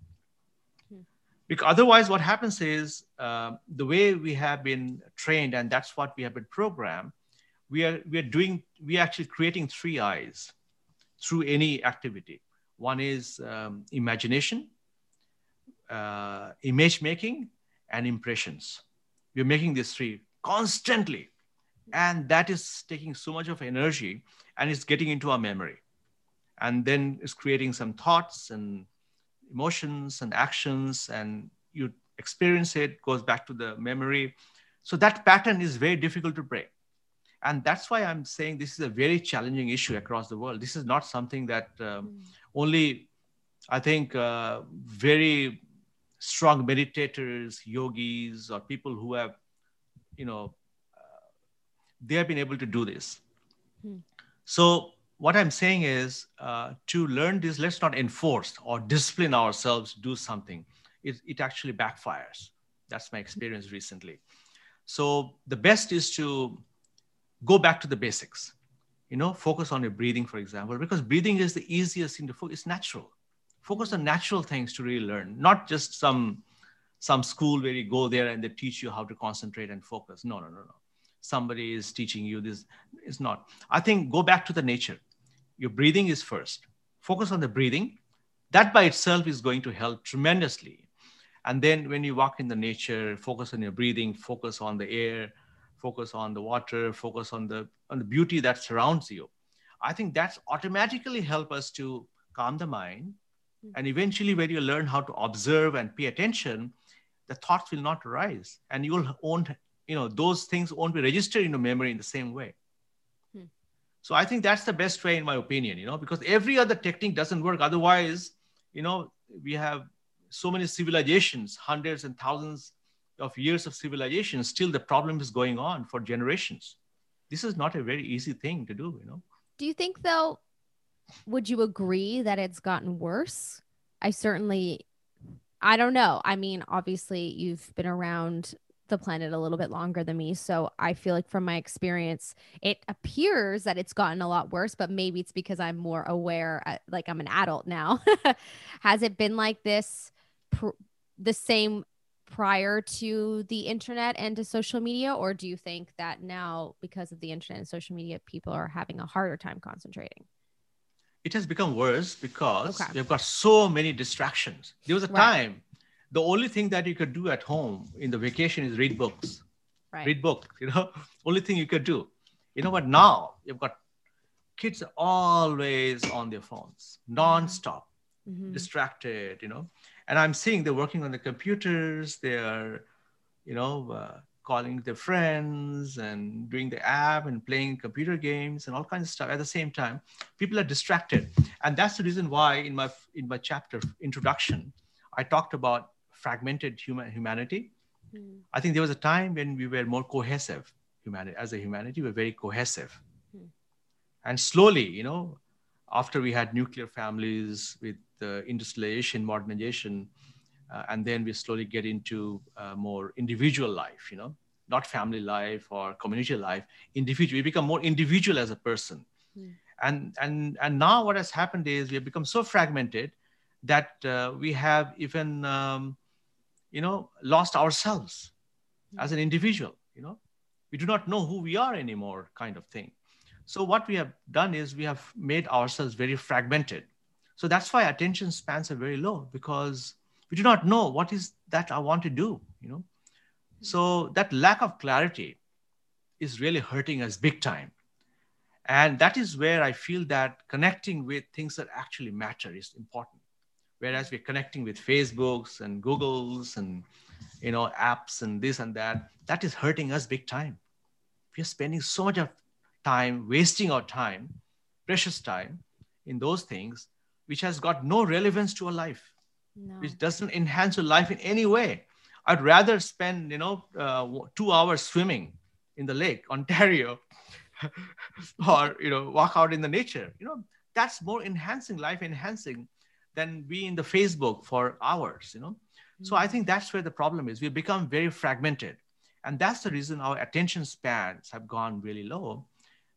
Because otherwise what happens is uh, the way we have been trained and that's what we have been programmed we are we are doing we are actually creating three eyes through any activity. One is um, imagination uh, image making and impressions. We're making these three constantly. And that is taking so much of energy and it's getting into our memory. And then it's creating some thoughts and emotions and actions and you experience it goes back to the memory. So that pattern is very difficult to break. And that's why i'm saying this is a very challenging issue across the world. This is not something that um, mm. only i think uh, very strong meditators yogis or people who have you know uh, they have been able to do this. Mm. So what I'm saying is uh, to learn this, let's not enforce or discipline ourselves do something. It, it actually backfires. That's my experience recently. So the best is to go back to the basics. You know, focus on your breathing, for example, because breathing is the easiest thing to focus. It's natural. Focus on natural things to really learn, not just some some school where you go there and they teach you how to concentrate and focus. No, no, no, no. Somebody is teaching you this. It's not. I think go back to the nature your breathing is first. Focus on the breathing. That by itself is going to help tremendously. And then when you walk in the nature, focus on your breathing, focus on the air, focus on the water, focus on the on the beauty that surrounds you. I think that's automatically help us to calm the mind. Hmm. And eventually, when you learn how to observe and pay attention, the thoughts will not arise. And you'll won't, you know, those things won't be registered in your memory in the same way. Hmm. So I think that's the best way, in my opinion, you know, because every other technique doesn't work. Otherwise, you know, we have so many civilizations, hundreds and thousands of years of civilization. Still, the problem is going on for generations. This is not a very easy thing to do, you know. Do you think, though, would you agree that it's gotten worse? I certainly, I don't know. I mean, obviously, you've been around the planet a little bit longer than me. So I feel like from my experience, it appears that it's gotten a lot worse, but maybe it's because I'm more aware, uh, like I'm an adult now. Has it been like this pr- the same prior to the internet and to social media? Or do you think that now, because of the internet and social media, people are having a harder time concentrating? It has become worse because okay. we've got so many distractions. There was a right. time the only thing that you could do at home in the vacation is read books. Right. Read books, you know, only thing you could do. You know what? Now you've got kids are always on their phones, nonstop, mm-hmm. distracted, you know. And I'm seeing they're working on the computers, they're, you know, uh, calling their friends and doing the app and playing computer games and all kinds of stuff at the same time people are distracted and that's the reason why in my in my chapter introduction i talked about fragmented human humanity mm. i think there was a time when we were more cohesive humanity as a humanity we're very cohesive mm. and slowly you know after we had nuclear families with the industrialization modernization uh, and then we slowly get into uh, more individual life you know not family life or community life individual we become more individual as a person mm. and and and now what has happened is we have become so fragmented that uh, we have even um, you know lost ourselves mm. as an individual you know. We do not know who we are anymore kind of thing. So what we have done is we have made ourselves very fragmented. So that's why attention spans are very low because we do not know what is that i want to do you know. So that lack of clarity is really hurting us big time. And that is where i feel that connecting with things that actually matter is important whereas we're connecting with facebooks and googles and you know apps and this and that that is hurting us big time we're spending so much of time wasting our time precious time in those things which has got no relevance to our life no. which doesn't enhance your life in any way. I'd rather spend, you know, uh, two hours swimming in the lake, Ontario, or you know, walk out in the nature. You know, that's more enhancing, life enhancing, than be in the Facebook for hours. You know, mm-hmm. so I think that's where the problem is. We become very fragmented, and that's the reason our attention spans have gone really low,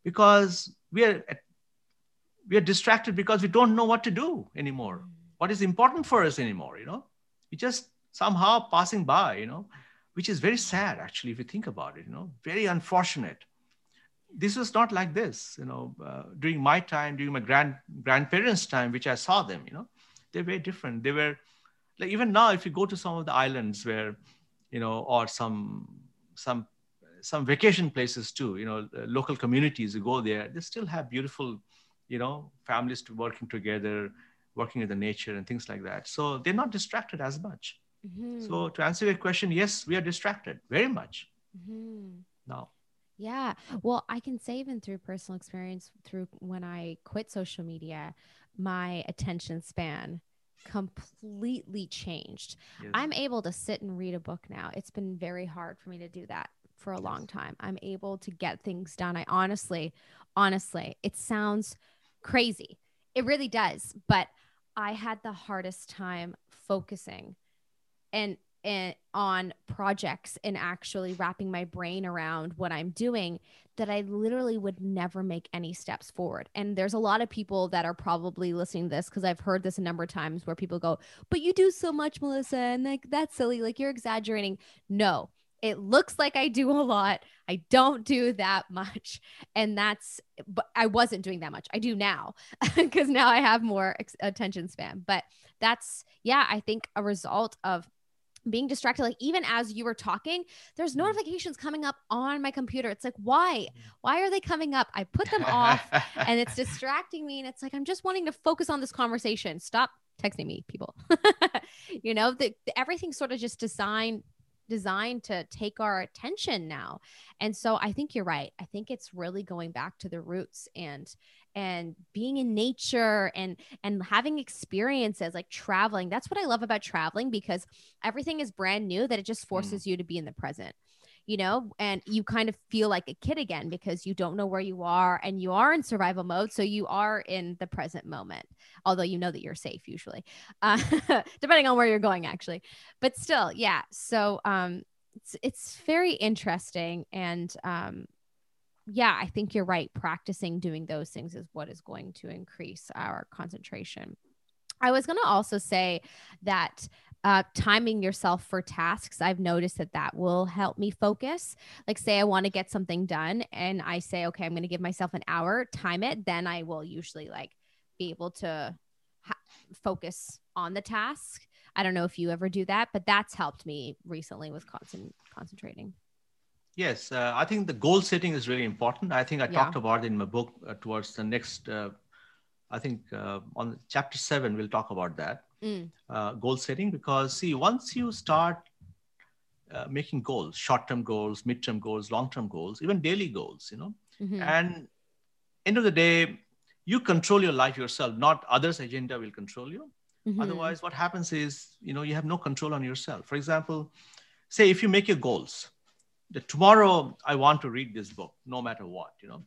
because we are we are distracted because we don't know what to do anymore. Mm-hmm what is important for us anymore you know we just somehow passing by you know which is very sad actually if you think about it you know very unfortunate this was not like this you know uh, during my time during my grand grandparents time which i saw them you know they're very different they were like even now if you go to some of the islands where you know or some some some vacation places too you know local communities you go there they still have beautiful you know families to working together working in the nature and things like that. So they're not distracted as much. Mm-hmm. So to answer your question, yes, we are distracted very much mm-hmm. now. Yeah. Well, I can say even through personal experience, through when I quit social media, my attention span completely changed. Yes. I'm able to sit and read a book now. It's been very hard for me to do that for a yes. long time. I'm able to get things done. I honestly, honestly, it sounds crazy. It really does. But I had the hardest time focusing and on projects and actually wrapping my brain around what I'm doing that I literally would never make any steps forward. And there's a lot of people that are probably listening to this because I've heard this a number of times where people go, But you do so much, Melissa, and like that's silly, like you're exaggerating. No, it looks like I do a lot. I don't do that much. And that's, but I wasn't doing that much. I do now because now I have more attention span. But that's, yeah, I think a result of being distracted like even as you were talking there's mm-hmm. notifications coming up on my computer. It's like why? Mm-hmm. why are they coming up? I put them off and it's distracting me and it's like i'm just wanting to focus on this conversation. Stop texting me people. You know the, the, everything's sort of just designed designed to take our attention now. And so i think you're right. I think it's really going back to the roots and and being in nature and and having experiences like traveling that's what i love about traveling because everything is brand new that it just mm. forces mm. you to be in the present you know, and you kind of feel like a kid again because you don't know where you are and you are in survival mode. So you are in the present moment, although you know that you're safe usually, uh, depending on where you're going, actually. But still, yeah. So um, it's, it's very interesting. And um, yeah, I think you're right. Practicing doing those things is what is going to increase our concentration. I was going to also say that uh, timing yourself for tasks i've noticed that that will help me focus like say i want to get something done and i say okay i'm going to give myself an hour time it then i will usually like be able to ha- focus on the task i don't know if you ever do that but that's helped me recently with concent- concentrating yes uh, i think the goal setting is really important i think i yeah. talked about it in my book uh, towards the next uh, i think uh, on chapter 7 we'll talk about that mm. uh, goal setting because see once you start uh, making goals, short-term goals, mid-term goals, long-term goals, even daily goals, you know. Mhm. And end of the day, you control your life yourself, not others' agenda will control you. Mhm. Otherwise, what happens is, you know, you have no control on yourself. For example, say if you make your goals, that tomorrow I want to read this book, no matter what, you know,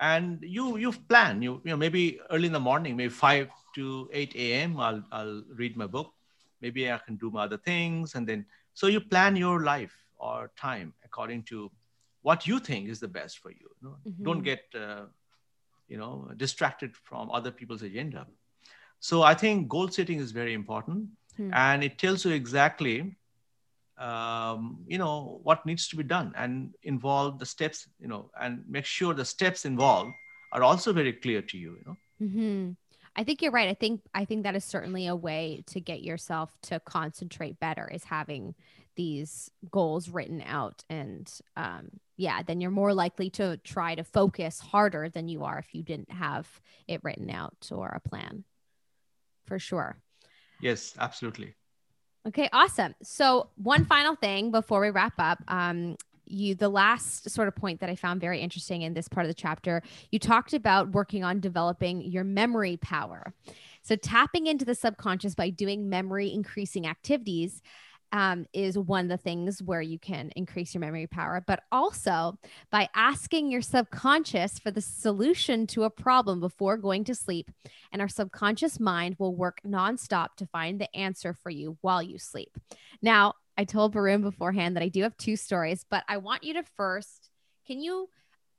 and you you've planned, you you know, maybe early in the morning, maybe five to eight a.m. I'll I'll read my book. Maybe I can do my other things, and then so you plan your life or time according to what you think is the best for you. you know? Don't Mhm. get uh, you know distracted from other people's agenda. So I think goal setting is very important, Hmm. and it tells you exactly, um, you know, what needs to be done, and involve the steps, you know, and make sure the steps involved are also very clear to you. You know. hmm I think you're right. I think I think that is certainly a way to get yourself to concentrate better is having these goals written out, and um, yeah, then you're more likely to try to focus harder than you are if you didn't have it written out or a plan. For sure. Yes, absolutely. Okay, awesome. So one final thing before we wrap up, um, you the last sort of point that I found very interesting in this part of the chapter, you talked about working on developing your memory power. So tapping into the subconscious by doing memory increasing activities um, is one of the things where you can increase your memory power, but also by asking your subconscious for the solution to a problem before going to sleep. And our subconscious mind will work nonstop to find the answer for you while you sleep. Now, I told Barun beforehand that I do have two stories, but I want you to first, can you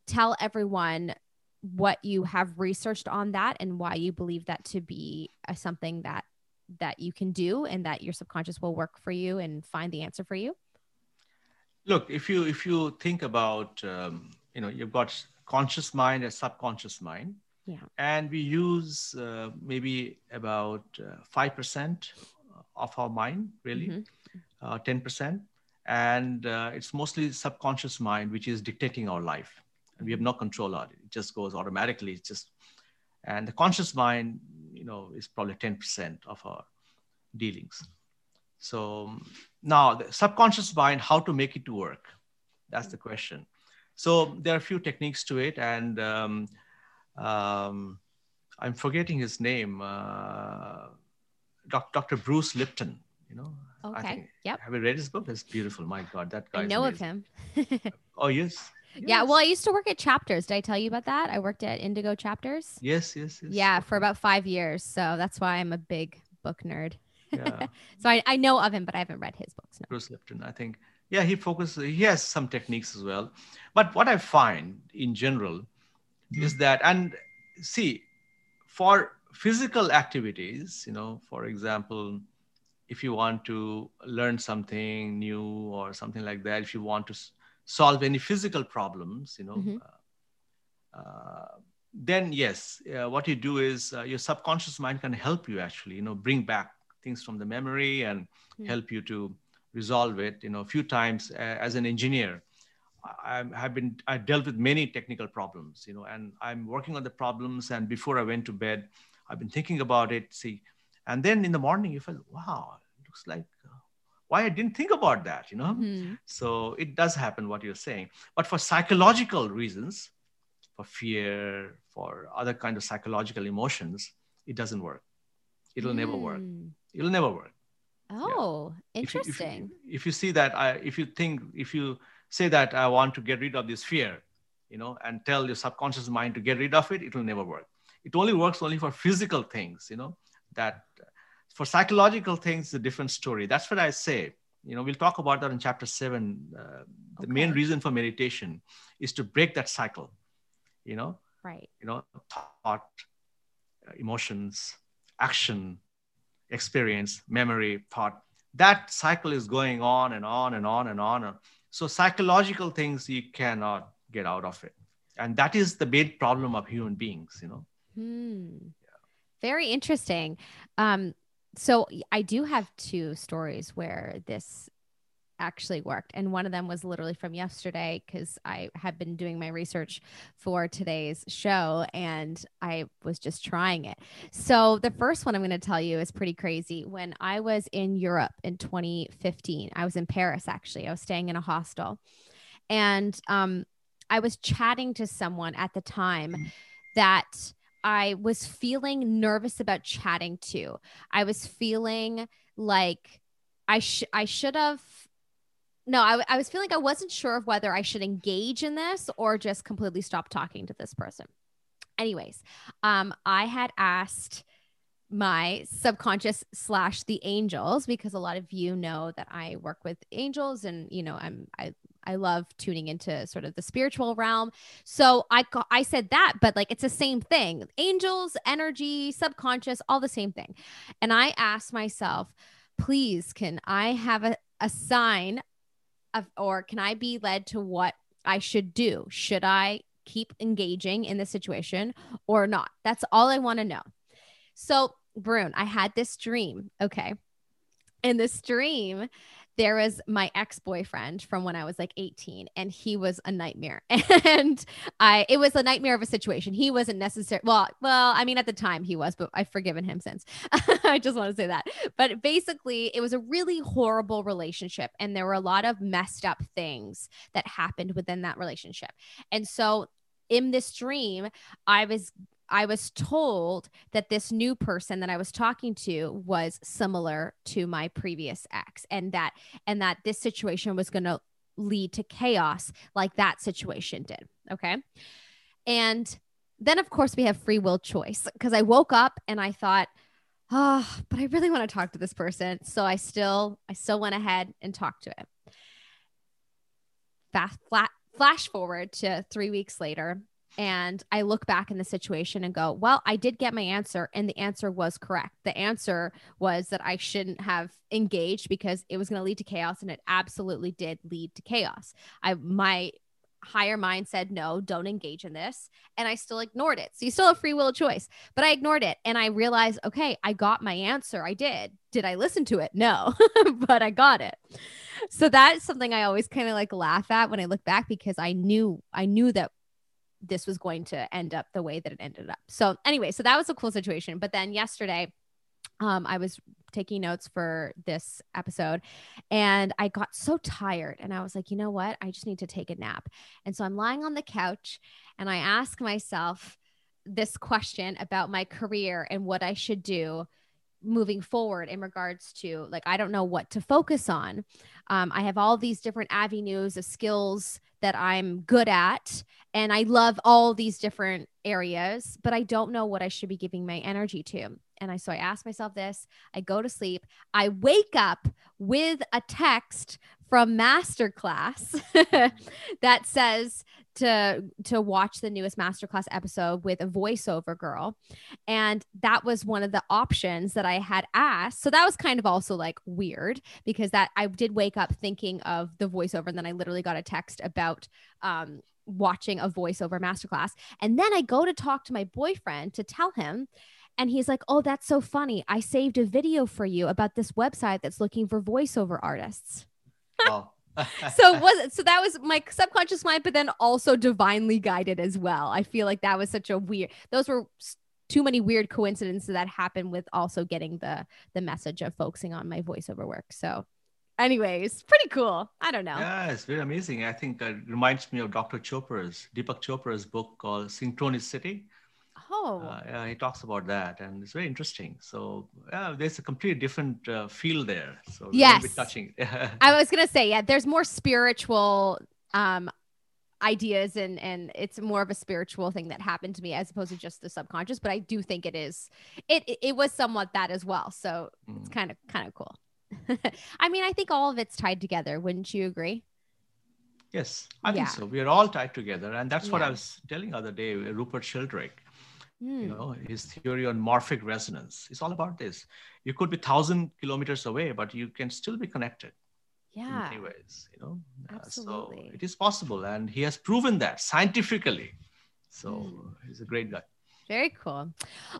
tell everyone what you have researched on that and why you believe that to be uh, something that that you can do and that your subconscious will work for you and find the answer for you Look, if you if you think about, um, you know, you've got conscious mind and subconscious mind. Yeah. And we use uh, maybe about uh, five percent of our mind, really, Mhm. uh, ten percent, and uh, it's mostly subconscious mind which is dictating our life, and we have no control on it. It just goes automatically. It's just, and the conscious mind, you know, is probably ten percent of our dealings. So now the subconscious mind, how to make it work? That's the question. So there are a few techniques to it, and um, um, I'm forgetting his name. Uh, Dr. Bruce Lipton. You know. I think- yep Have you read his book? It's beautiful. My God, that guy. i know of him Oh yes. Yeah well i used to work at chapters did i tell you about that i worked at indigo chapters Yes, yes, yes. yeah for about five years so that's why i'm a big book nerd yeah. so I, I know of him but i haven't read his books no. Bruce Lipton. I think, yeah, he focuses, he has some techniques as well. But what I find in general is that, and see, for physical activities, you know, for example, if you want to learn something new or something like that, if you want to solve any physical problems, you know, Mhm. uh, uh, then yes, uh, what you do is uh, your subconscious mind can help you actually, you know, bring back things from the memory and Hmm. help you to resolve it. You know, a few times uh, as an engineer, I have been I dealt with many technical problems. You know, and I'm working on the problems. And before I went to bed, I've been thinking about it. See, and then in the morning, you felt, wow, it looks like why I didn't think about that. You know, Mhm. so it does happen what you're saying. But for psychological reasons, for fear, for other kind of psychological emotions, it doesn't work. It'll never work. Mm. It'll never work. oh If you- if you- interesting If you, see that, I, if you think, if you say that I want to get rid of this fear, you know, and tell your subconscious mind to get rid of it, it will never work. It only works only for physical things, you know, that for psychological things, a different story. That's what I say. You know, we'll talk about that in chapter seven. Uh, the main reason for meditation is to break that cycle, you know, right you know, thought, emotions, action, experience, memory, thought. That cycle is going on and on and on and on. So psychological things you cannot get out of it, and that is the big problem of human beings. You know. Hmm. Yeah. Very interesting. Um, so I do have two stories where this actually worked. And one of them was literally from yesterday because I had been doing my research for today's show and I was just trying it. So the first one I'm going to tell you is pretty crazy. When I was in Europe in 2015, I was in Paris actually. I was staying in a hostel and um, I was chatting to someone at the time that I was feeling nervous about chatting to. I was feeling like I should I should have no, I, I was feeling like I wasn't sure of whether I should engage in this or just completely stop talking to this person. Anyways, um, I had asked my subconscious slash the angels because a lot of you know that I work with angels and you know I'm I I love tuning into sort of the spiritual realm. So I I said that, but like it's the same thing. Angels, energy, subconscious, all the same thing. And I asked myself, please, can I have a, a sign of, or can I be led to what I should do? Should I keep engaging in the situation or not? That's all I want to know. So, Barun, I had this dream. Okay. And this dream there was my ex-boyfriend from when I was like 18 and he was a nightmare. And I it was a nightmare of a situation. He wasn't necessary well, well, I mean at the time he was, but I've forgiven him since. I just want to say that. But basically, it was a really horrible relationship and there were a lot of messed up things that happened within that relationship. And so in this dream, I was I was told that this new person that I was talking to was similar to my previous ex and that and that this situation was going to lead to chaos like that situation did, okay? And then of course we have free will choice because I woke up and I thought oh, but I really want to talk to this person. So I still I still went ahead and talked to it. Fast flat flash forward to 3 weeks later and I look back in the situation and go, well, I did get my answer, and the answer was correct. The answer was that I shouldn't have engaged because it was going to lead to chaos, and it absolutely did lead to chaos. I my higher mind said no don't engage in this and i still ignored it. So you still have free will choice but i ignored it and i realized okay i got my answer. I did. Did i listen to it? No but i got it. So that's something i always kind of like laugh at when i look back because i knew i knew that this was going to end up the way that it ended up. So anyway, so that was a cool situation. But then yesterday, um, I was taking notes for this episode and I got so tired and I was like, you know what? I just need to take a nap. And so I'm lying on the couch and I ask myself this question about my career and what I should do moving forward in regards to like i don't know what to focus on. Um, i have all these different avenues of skills that i'm good at and i love all these different areas but i don't know what i should be giving my energy to. And i so i ask myself this i go to sleep i wake up with a text from masterclass that says to to watch the newest masterclass episode with a voiceover girl. And that was one of the options that i had asked. So that was kind of also like weird because that i did wake up thinking of the voiceover and then i literally got a text about um watching a voiceover masterclass. And then i go to talk to my boyfriend to tell him and he's like oh that's so funny. I saved a video for you about this website that's looking for voiceover artists oh so was so that was my subconscious mind, but then also divinely guided as well. I feel like that was such a weird. Those were too many weird coincidences that happened with also getting the the message of focusing on my voiceover work. So, anyways, pretty cool. I don't know. Yeah, it's very amazing. I think it reminds me of Dr. Chopra's Deepak Chopra's book called Synchronicity. Oh, uh, yeah, he talks about that, and it's very interesting. So, yeah, there's a completely different uh, feel there. So, yes, touching. I was gonna say, yeah, there's more spiritual um, ideas, and and it's more of a spiritual thing that happened to me as opposed to just the subconscious. But I do think it is, it it, was somewhat that as well. So mm. it's kind of kind of cool. I mean, I think all of it's tied together. Wouldn't you agree? Yes, I yeah. think so. We are all tied together, and that's what yeah. I was telling other day. Rupert Sheldrake. You hmm. know, his theory on morphic resonance. It's all about this. You could be thousand kilometers away, but you can still be connected. Yeah. In ways, you know. Absolutely. Uh, so it is possible, and he has proven that scientifically. So mm. he's a great guy. Very cool.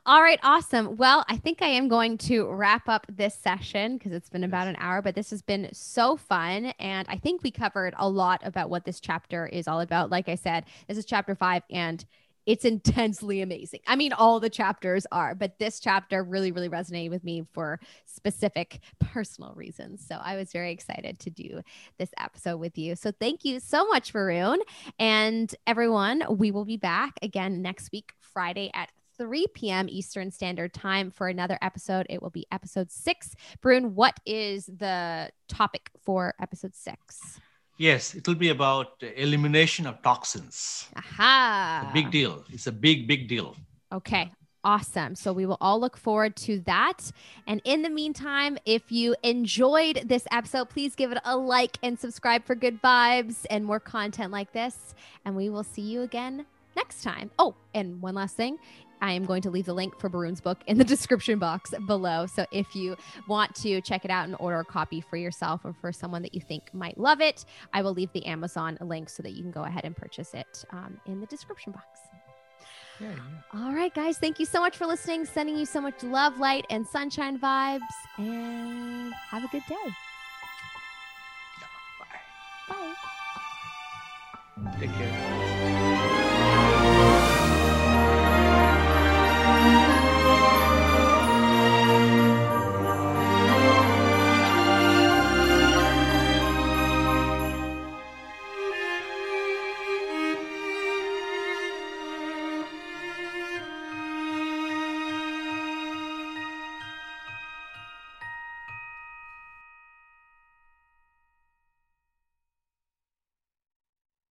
All right, awesome. Well, I think I am going to wrap up this session because it's been about an hour, but this has been so fun. And I think we covered a lot about what this chapter is all about. Like I said, this is chapter five, and it's intensely amazing. I mean, all the chapters are, but this chapter really, really resonated with me for specific personal reasons. So I was very excited to do this episode with you. So thank you so much, Barun. And everyone, we will be back again next week, Friday at 3 p.m. Eastern Standard Time for another episode. It will be episode six. Barun, what is the topic for episode six? Yes, it will be about elimination of toxins. Aha. big deal. It's a big, big deal. Okay. Awesome. So we will all look forward to that. And in the meantime, if you enjoyed this episode, please give it a like and subscribe for good vibes and more content like this. And we will see you again next time. Oh, and one last thing I am going to leave the link for Barun's book in the description box below. So if you want to check it out and order a copy for yourself or for someone that you think might love it, I will leave the Amazon link so that you can go ahead and purchase it um, in the description box. Yeah, yeah. All right, guys. Thank you so much for listening. Sending you so much love, light, and sunshine vibes. And have a good day. bye. Bye. Take care.